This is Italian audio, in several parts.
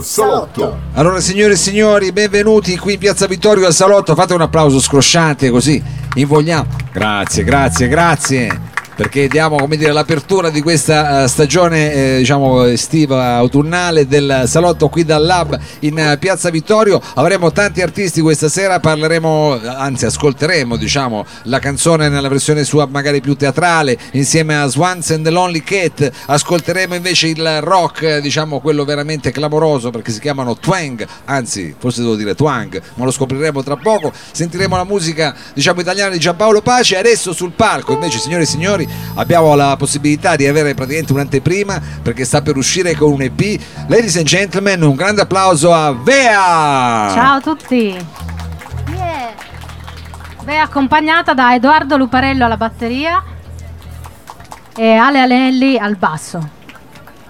al salotto. Allora signore e signori, benvenuti qui in Piazza Vittorio al salotto. Fate un applauso scrosciante così invogliamo. Grazie, grazie, grazie perché diamo dire, l'apertura di questa uh, stagione eh, diciamo estiva autunnale del salotto qui dal Lab in uh, Piazza Vittorio. Avremo tanti artisti questa sera parleremo anzi ascolteremo diciamo la canzone nella versione sua magari più teatrale insieme a Swans and the Lonely Cat. Ascolteremo invece il rock diciamo quello veramente clamoroso perché si chiamano Twang anzi forse devo dire Twang ma lo scopriremo tra poco. Sentiremo la musica diciamo italiana di Giampaolo Pace adesso sul palco invece signore e signori abbiamo la possibilità di avere praticamente un'anteprima perché sta per uscire con un EP. Ladies and gentlemen, un grande applauso a Vea! Ciao a tutti! Yeah. Vea accompagnata da Edoardo Luparello alla batteria e Ale Anelli al basso.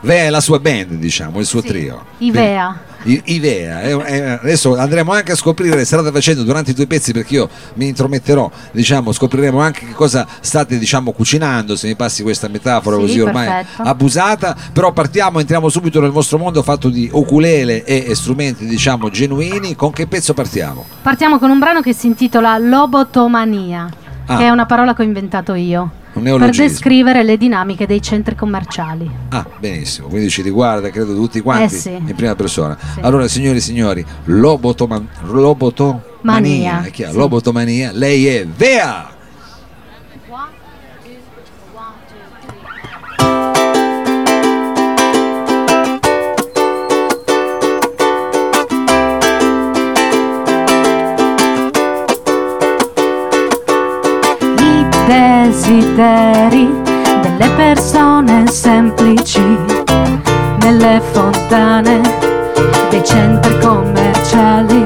Vea è la sua band, diciamo, il suo Sì, trio. Ivea. Ivea, eh, eh, adesso andremo anche a scoprire, state facendo durante i due pezzi perché io mi intrometterò, diciamo, scopriremo anche che cosa state diciamo cucinando, se mi passi questa metafora Sì, così ormai perfetto. abusata, però partiamo, entriamo subito nel vostro mondo fatto di ukulele e, e strumenti diciamo genuini, con che pezzo partiamo? Partiamo con un brano che si intitola Lobotomania, Ah. che è una parola che ho inventato io. Un Per descrivere le dinamiche dei centri commerciali. Ah, benissimo, quindi ci riguarda, credo tutti quanti Eh sì. in prima persona. Sì. Allora, signori e signori, lobotoman- lobotomania, Mania, è chiaro, sì. lobotomania, lei è Vea! Desideri delle persone semplici nelle fontane dei centri commerciali.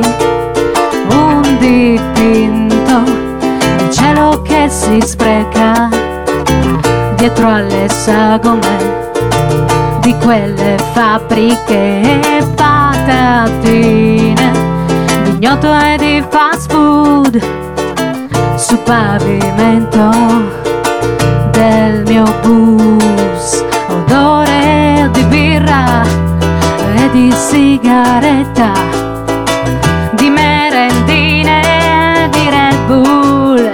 Un dipinto di cielo che si spreca dietro alle sagome di quelle fabbriche e patatine di ignoto e di fast food sul pavimento del mio bus. Odore di birra e di sigaretta di merendine di Red Bull.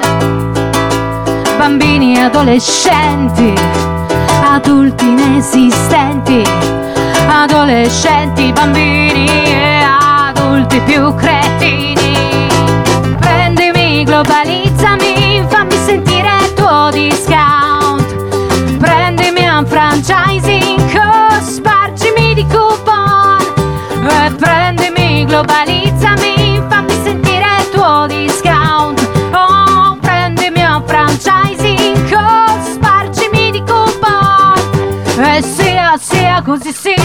Bambini e adolescenti adulti inesistenti adolescenti bambini e adulti più cretini. Prendimi, franchising, oh, spargimi di coupon. E prendimi, globalizzami, fammi sentire il tuo discount. Oh, prendimi a franchising, oh, spargimi di coupon. E sia, sia così sia,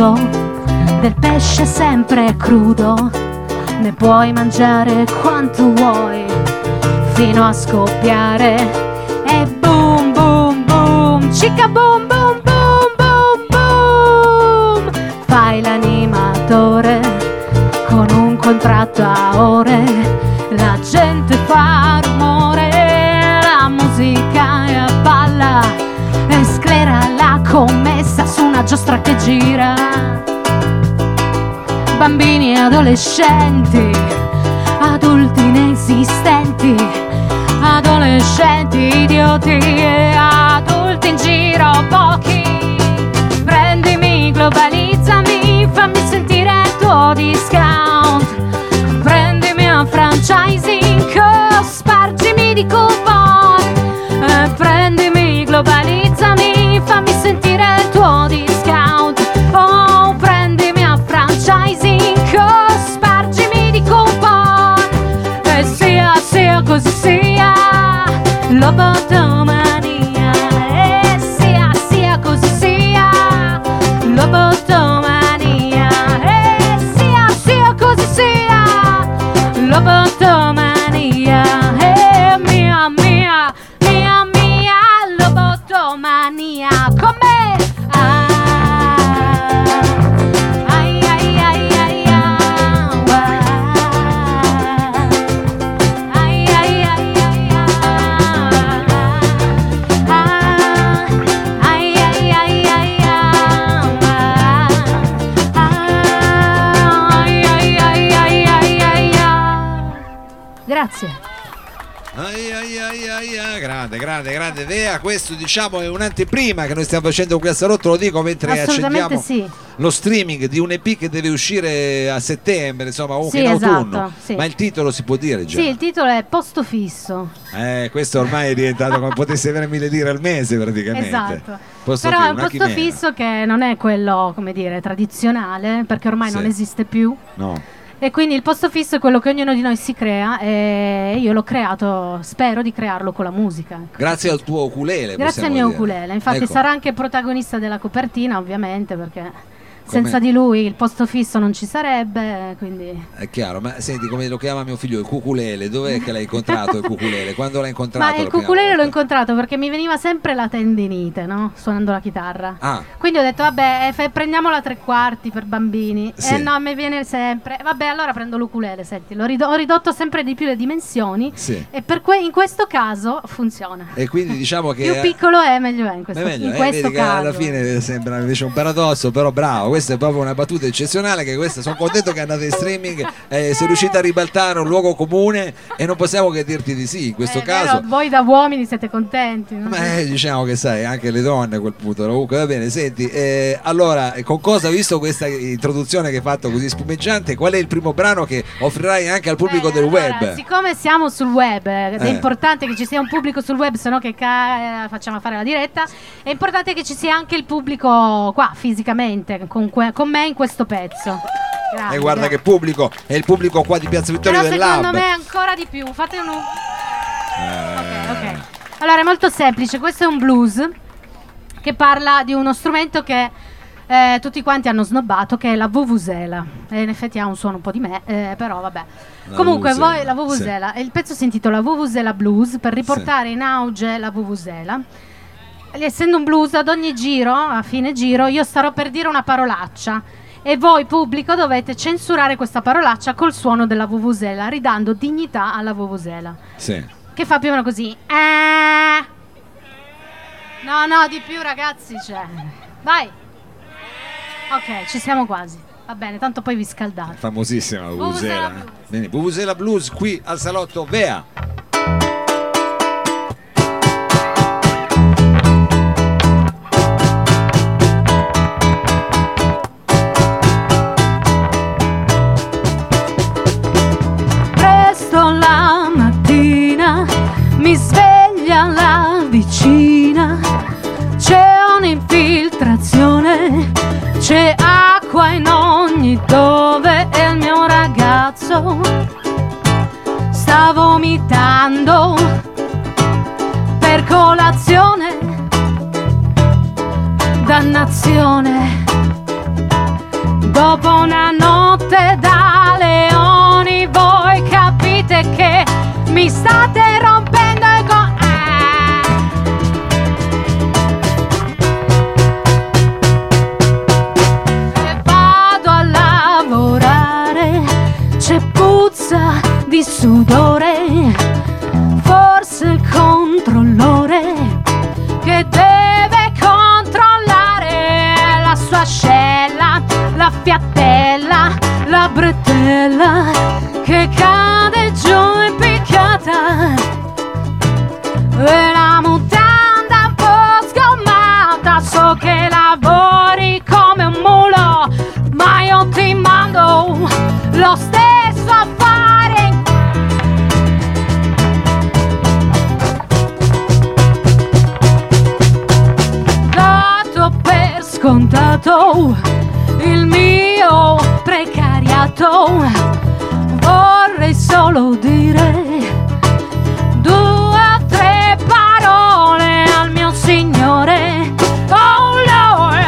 tondo del pesce sempre crudo, ne puoi mangiare quanto vuoi fino a scoppiare. E boom boom boom, cica boom boom boom boom boom, fai l'animatore con un contratto a ore, la gente fa rumore, la musica è a palla. E sclera la commessa su una giostra che gira. Bambini adolescenti, adulti inesistenti, adolescenti idioti e adulti in giro pochi. Prendimi, globalizzami, fammi sentire il tuo discount. Prendimi a franchising, spargimi di coupon. Eh, prendimi, globalizzami, grazie. Ai, ai, ai, ai, ai, grande, grande, grande Vea, questo diciamo è un'anteprima che noi stiamo facendo qui a Salotto, lo dico mentre accendiamo sì. lo streaming di un EP che deve uscire a settembre, insomma, o Sì, in autunno. esatto, sì. Ma il titolo si può dire già. Sì, il titolo è Posto fisso. Eh, questo ormai è diventato come potessi avere mille lire al mese praticamente. Esatto. Posto Però è un posto chimera. fisso che non è quello, come dire, tradizionale, perché ormai non esiste più. No. E quindi il posto fisso è quello che ognuno di noi si crea e io l'ho creato, spero di crearlo con la musica. ecco. Grazie al tuo ukulele. Grazie al mio dire. ukulele, infatti Ecco. sarà anche protagonista della copertina ovviamente perché senza di lui il posto fisso non ci sarebbe, quindi... È chiaro, ma senti come lo chiama mio figlio il cuculele? Dov'è che l'hai incontrato il cuculele? Quando l'hai incontrato? Ma il cuculele l'ho incontrato perché mi veniva sempre la tendinite, no? Suonando la chitarra. Ah, Quindi ho detto, vabbè, eh, fa- prendiamola a tre quarti per bambini. Sì. Eh no, mi viene sempre. Vabbè, allora prendo l'ukulele, senti, l'ho rido- ho ridotto sempre di più le dimensioni. sì. E per que- in questo caso funziona. E quindi diciamo che... Più piccolo è, meglio è in È questo, meglio, in eh, questo caso. alla fine sembra invece un paradosso, però bravo, questa è proprio una battuta eccezionale che questa sono contento che è andata in streaming, eh, sei riuscita a ribaltare un luogo comune e non possiamo che dirti di sì in questo Eh, caso. vero, voi da uomini siete contenti. no? Beh, diciamo che sai, anche le donne a quel punto. Comunque va bene, senti, eh, allora eh, con cosa, visto questa introduzione che hai fatto così spumeggiante, qual è il primo brano che offrirai anche al pubblico Eh, del allora, web? Siccome siamo sul web, eh, è importante che ci sia un pubblico sul web, se no che ca- facciamo fare la diretta, è importante che ci sia anche il pubblico qua, fisicamente, con, que- con me in questo pezzo. Grazie, E guarda che pubblico, è il pubblico qua di Piazza Vittorio Però del secondo Lab. me ancora di più. Fate un... Eh, Ok, ok. Allora è molto semplice, questo è un blues che parla di uno strumento che eh, tutti quanti hanno snobbato, che è la vuvuzela. E in effetti ha un suono un po' di me, eh, però vabbè. La Comunque, vuvuzela, voi la vuvuzela, e il pezzo si intitola Vuvuzela Blues per riportare in auge la vuvuzela. Essendo un blues, ad ogni giro, a fine giro, io starò per dire una parolaccia. E voi, pubblico, dovete censurare questa parolaccia col suono della vuvuzela, ridando dignità alla vuvuzela. Sì. Che fa più o meno così. Eh. No, no, di più ragazzi c'è. Vai. Ok, ci siamo quasi. Va bene, tanto poi vi scaldate. Famosissima Vuvuzela Vuvuzela. Blues. Bene, Vuvuzela Blues qui al salotto Vea. Dannazione. Dopo una notte da leoni voi capite che mi state rompendo il go- Eh. E vado a lavorare, c'è puzza di sudore, bretella che cade giù impiccata. E la mutanda un po' sgommata, so che lavori come un mulo, ma io ti mando lo stesso a fare dato per scontato il mio precariato. Vorrei solo dire due o tre parole al mio Signore. Oh oh, oh,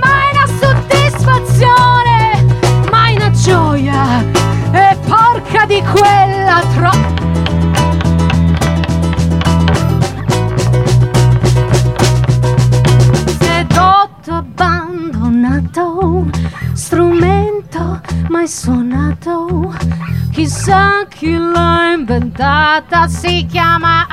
mai una soddisfazione, mai una gioia, e porca di quella troppa. Mai suonato. Chissà chi l'ha inventata, si chiama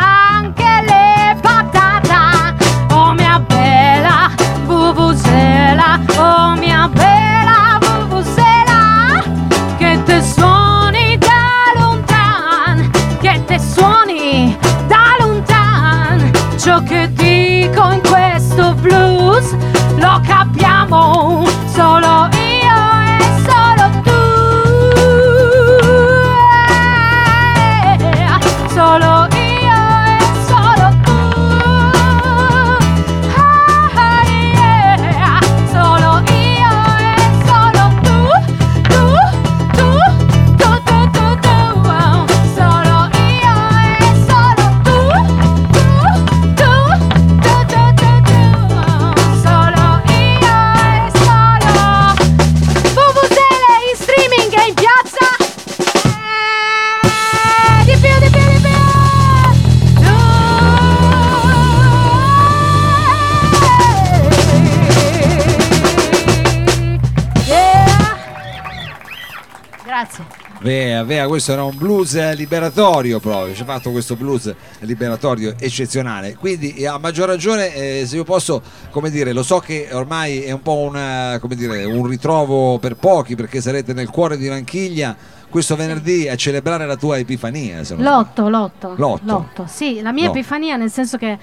Vea, vea, questo era un blues liberatorio proprio, ci ha fatto questo blues liberatorio eccezionale. Quindi eh, a maggior ragione, eh, se io posso, come dire, lo so che ormai è un po' una, come dire, un ritrovo per pochi perché sarete nel cuore di Vanchiglia questo venerdì a celebrare la tua epifania. Lotto, lotto. Lotto. Lotto, Sì, la mia Lotto. epifania nel senso che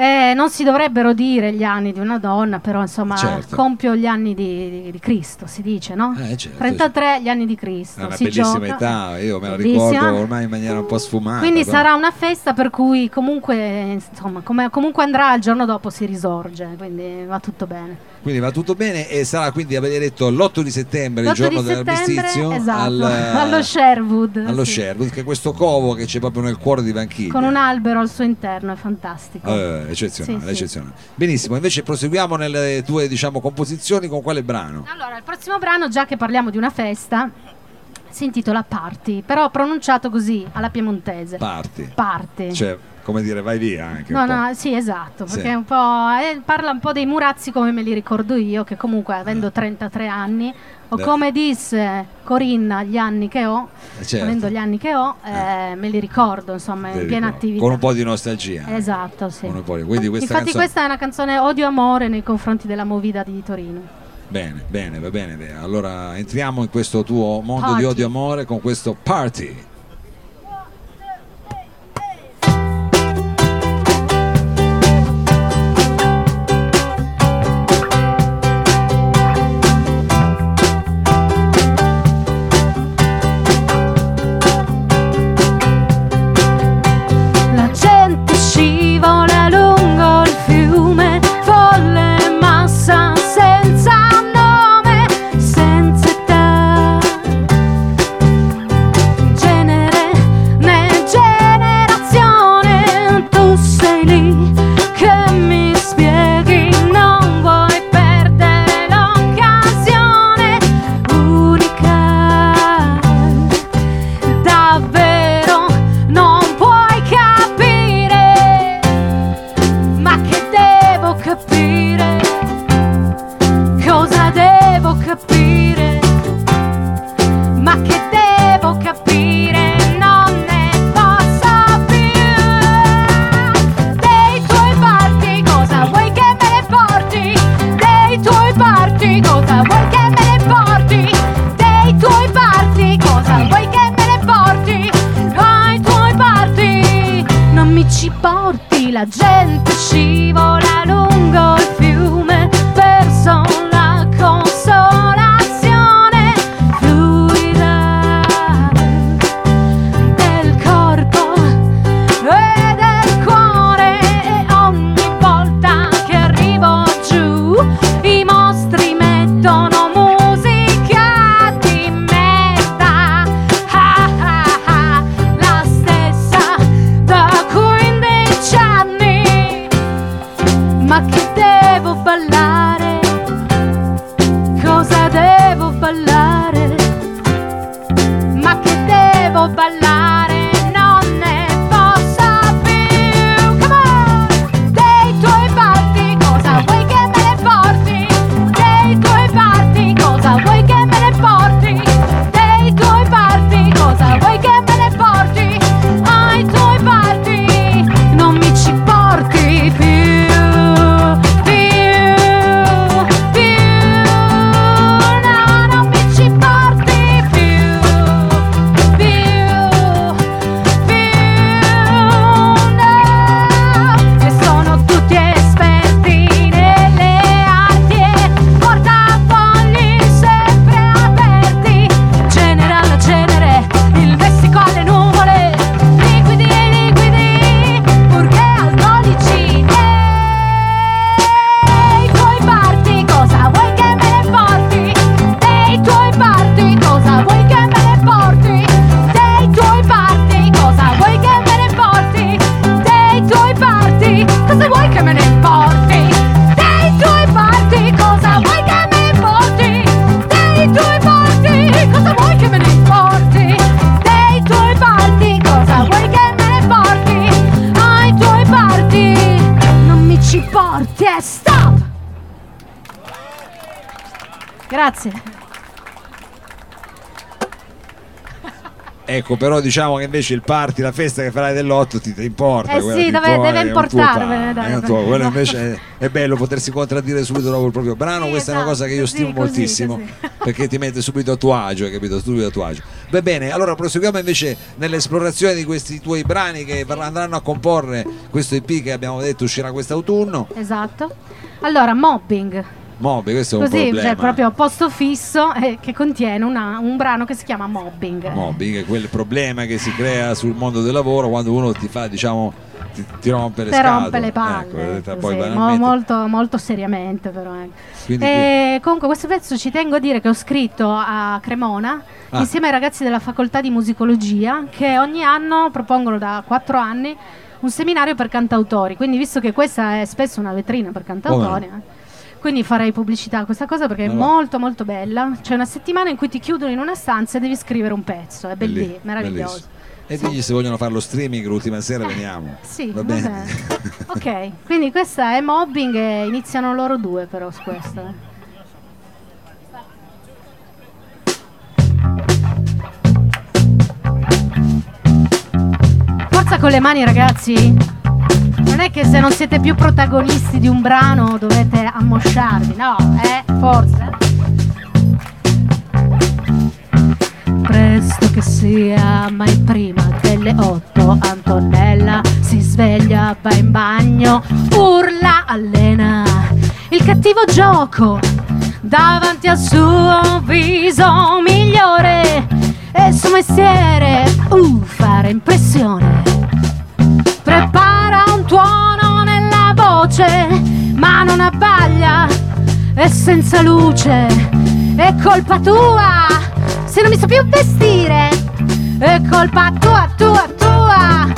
eh, non si dovrebbero dire gli anni di una donna, però insomma Certo. compio gli anni di, di- di Cristo, si dice, no? Eh, certo. 33 gli anni di Cristo. È una si bellissima gioca. età, io me la Bellissima. ricordo ormai in maniera un po' sfumata. Quindi però. sarà una festa per cui comunque, insomma, come- comunque andrà il giorno dopo si risorge, quindi va tutto bene. Quindi va tutto bene e sarà quindi, avete detto, l'8 di settembre, il L'8 giorno di settembre, dell'armistizio, esatto, al- allo Sherwood. allo sì, Sherwood, che è questo covo che c'è proprio nel cuore di Vanchiglia. Con un albero al suo interno, è fantastico. Eh, eccezionale, Sì, sì. eccezionale. Benissimo, invece proseguiamo nelle tue diciamo, composizioni con quale brano? Allora, il prossimo brano, già che parliamo di una festa, si intitola Party, però pronunciato così, alla piemontese. Parti. Party. Cioè, come dire, vai via anche. No, un po'. no, sì, esatto, Sì. perché è un eh, parla un po' dei murazzi come me li ricordo io, che comunque avendo 33 anni, o Beh. come disse Corinna, gli anni che ho, Eh, certo. avendo gli anni che ho, eh, me li ricordo, insomma, in piena attività. Con un po' di nostalgia. Esatto, sì. Con un po' di- Quindi questa Infatti canzone... questa è una canzone odio-amore nei confronti della Movida di Torino. Bene, bene, va bene. Allora entriamo in questo tuo mondo Party. di odio e amore con questo party. Ci porti e stop! Grazie Ecco, però diciamo che invece il party, la festa che farai dell'8 ti, ti importa. Eh sì, deve- tuoi, deve importarvene, dai. tuo- quello invece è, è bello potersi contraddire subito dopo il proprio brano. Sì, Questa è una esatto, cosa che io così, stimo così, moltissimo così. perché ti mette subito a tuo agio, hai capito? Subito a tuo agio. Va bene, allora proseguiamo invece nell'esplorazione di questi tuoi brani che andranno a comporre questo EP che abbiamo detto uscirà quest'autunno. Esatto. Allora, mobbing. Moby, questo è un Così, problema. cioè proprio posto fisso eh, che contiene una- un brano che si chiama Mobbing. Mobbing è quel problema che si crea sul mondo del lavoro quando uno ti fa, diciamo, ti, ti rompe le Te scatole. rompe le palle, Ecco, mo- banalmente. molto, molto seriamente però. ecco. Quindi E comunque questo pezzo ci tengo a dire che ho scritto a Cremona Ah. insieme ai ragazzi della facoltà di musicologia che ogni anno propongono da quattro anni un seminario per cantautori. Quindi visto che questa è spesso una vetrina per cantautori, eh, quindi farei pubblicità a questa cosa perché è Ma va. molto molto bella. C'è una settimana in cui ti chiudono in una stanza e devi scrivere un pezzo, è Belli- bellissimo, meraviglioso. bellissimo. E digli se vogliono fare lo streaming l'ultima sera veniamo. Sì, va bene. ok, quindi questa è mobbing e iniziano loro due però su questo. eh. Forza con le mani ragazzi! Non è che se non siete più protagonisti di un brano dovete ammosciarvi, no, eh, forza. Presto che sia, mai prima delle otto Antonella si sveglia, va in bagno, urla, allena il cattivo gioco davanti al suo viso migliore e il suo mestiere, uh, fare impressione. Prepara voce, ma non abbaglia, è senza luce, è colpa tua, se non mi so più vestire, è colpa tua, tua, tua,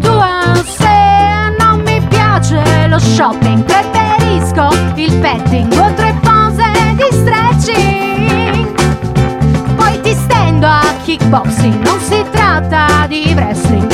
tua, se non mi piace lo shopping, preferisco il petting o tre pose di stretching. Poi ti stendo a kickboxing, non si tratta di wrestling,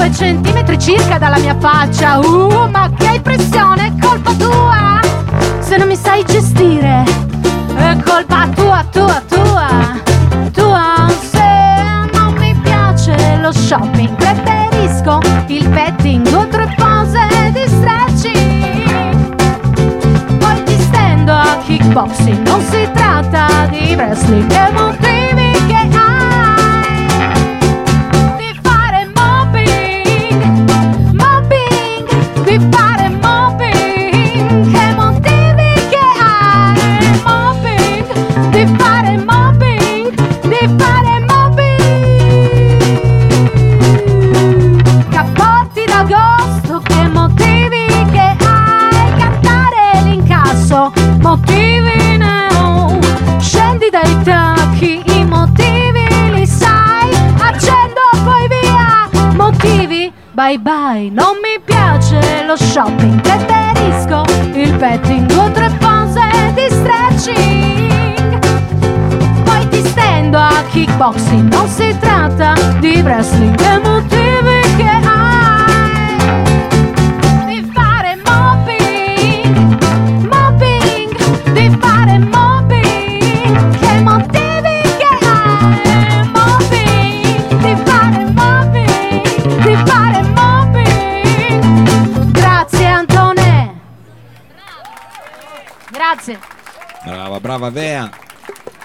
due centimetri circa dalla mia faccia, uh, ma che pressione, è colpa tua, se non mi sai gestire, è colpa tua, tua, tua, bye bye, non mi piace lo shopping, preferisco il petting. O tre pose di stretching, poi ti stendo a kickboxing, non si tratta di wrestling, che Brava, Vea.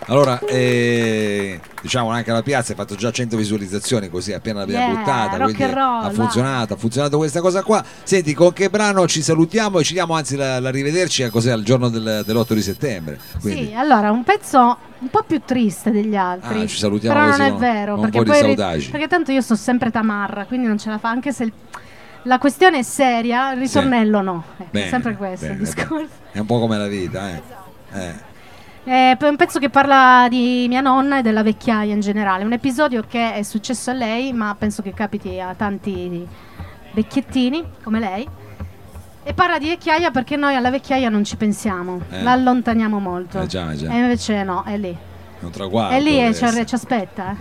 Allora, eh, diciamo anche la piazza ha fatto già 100 visualizzazioni così appena l'abbiamo Yeah, buttata, quindi roll, ha funzionato, ha funzionato questa cosa qua. Senti, con che brano ci salutiamo e ci diamo anzi la, la rivederci a cos'è al giorno del- dell'8 di settembre. Quindi, Sì, allora un pezzo un po' più triste degli altri. Ah, ci salutiamo Però non così è con- vero, perché po' di poi perché tanto io sto sempre tamarra, quindi non ce la fa anche se il- la questione è seria, il ritornello no. Ecco, bene, è sempre questo bene, il discorso. È un po' come la vita, eh. Eh. È un pezzo che parla di mia nonna e della vecchiaia in generale. Un episodio che è successo a lei, ma penso che capiti a tanti vecchiettini come lei. E parla di vecchiaia perché noi alla vecchiaia non ci pensiamo, Eh. la allontaniamo molto. Eh già, già. E invece no, è lì. È un traguardo. è lì e ci, aspetta.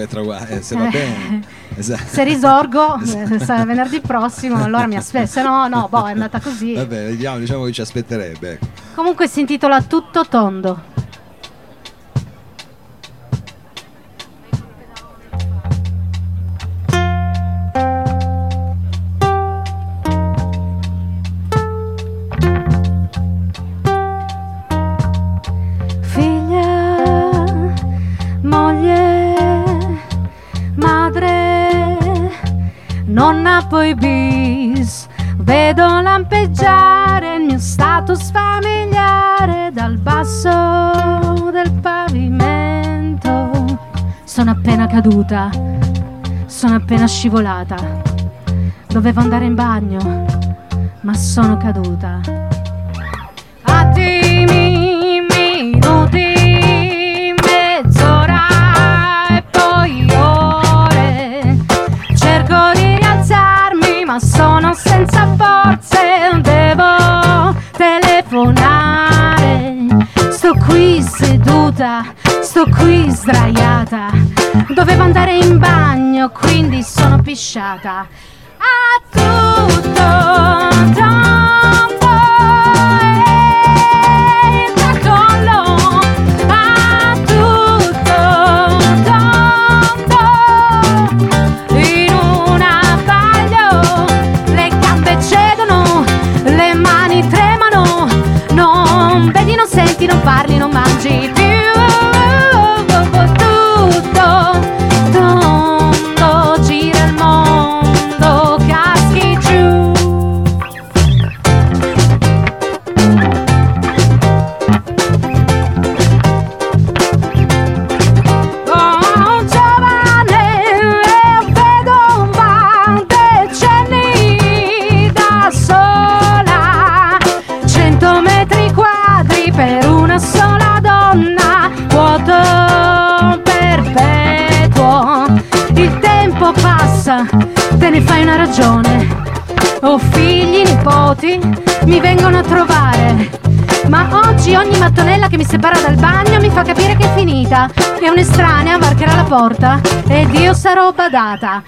Eh. Ecco, è traguardo. Eh, se va bene. Esatto. Se risorgo eh, sa- venerdì prossimo, allora mi aspetta. Se no, no, boh, è andata così. Vabbè, vediamo, diciamo che ci aspetterebbe. ecco. Comunque si intitola Tutto tondo. Caduta, sono appena scivolata. Dovevo andare in bagno, ma sono caduta. Attimi, minuti, mezz'ora e poi ore. Cerco di rialzarmi, ma sono senza forze. Devo telefonare. Sto qui seduta, sto qui sdraiata. In bagno, quindi sono pisciata. A tutto tondo separa dal bagno mi fa capire che è finita. Che un'estranea varcherà la porta ed io sarò badata.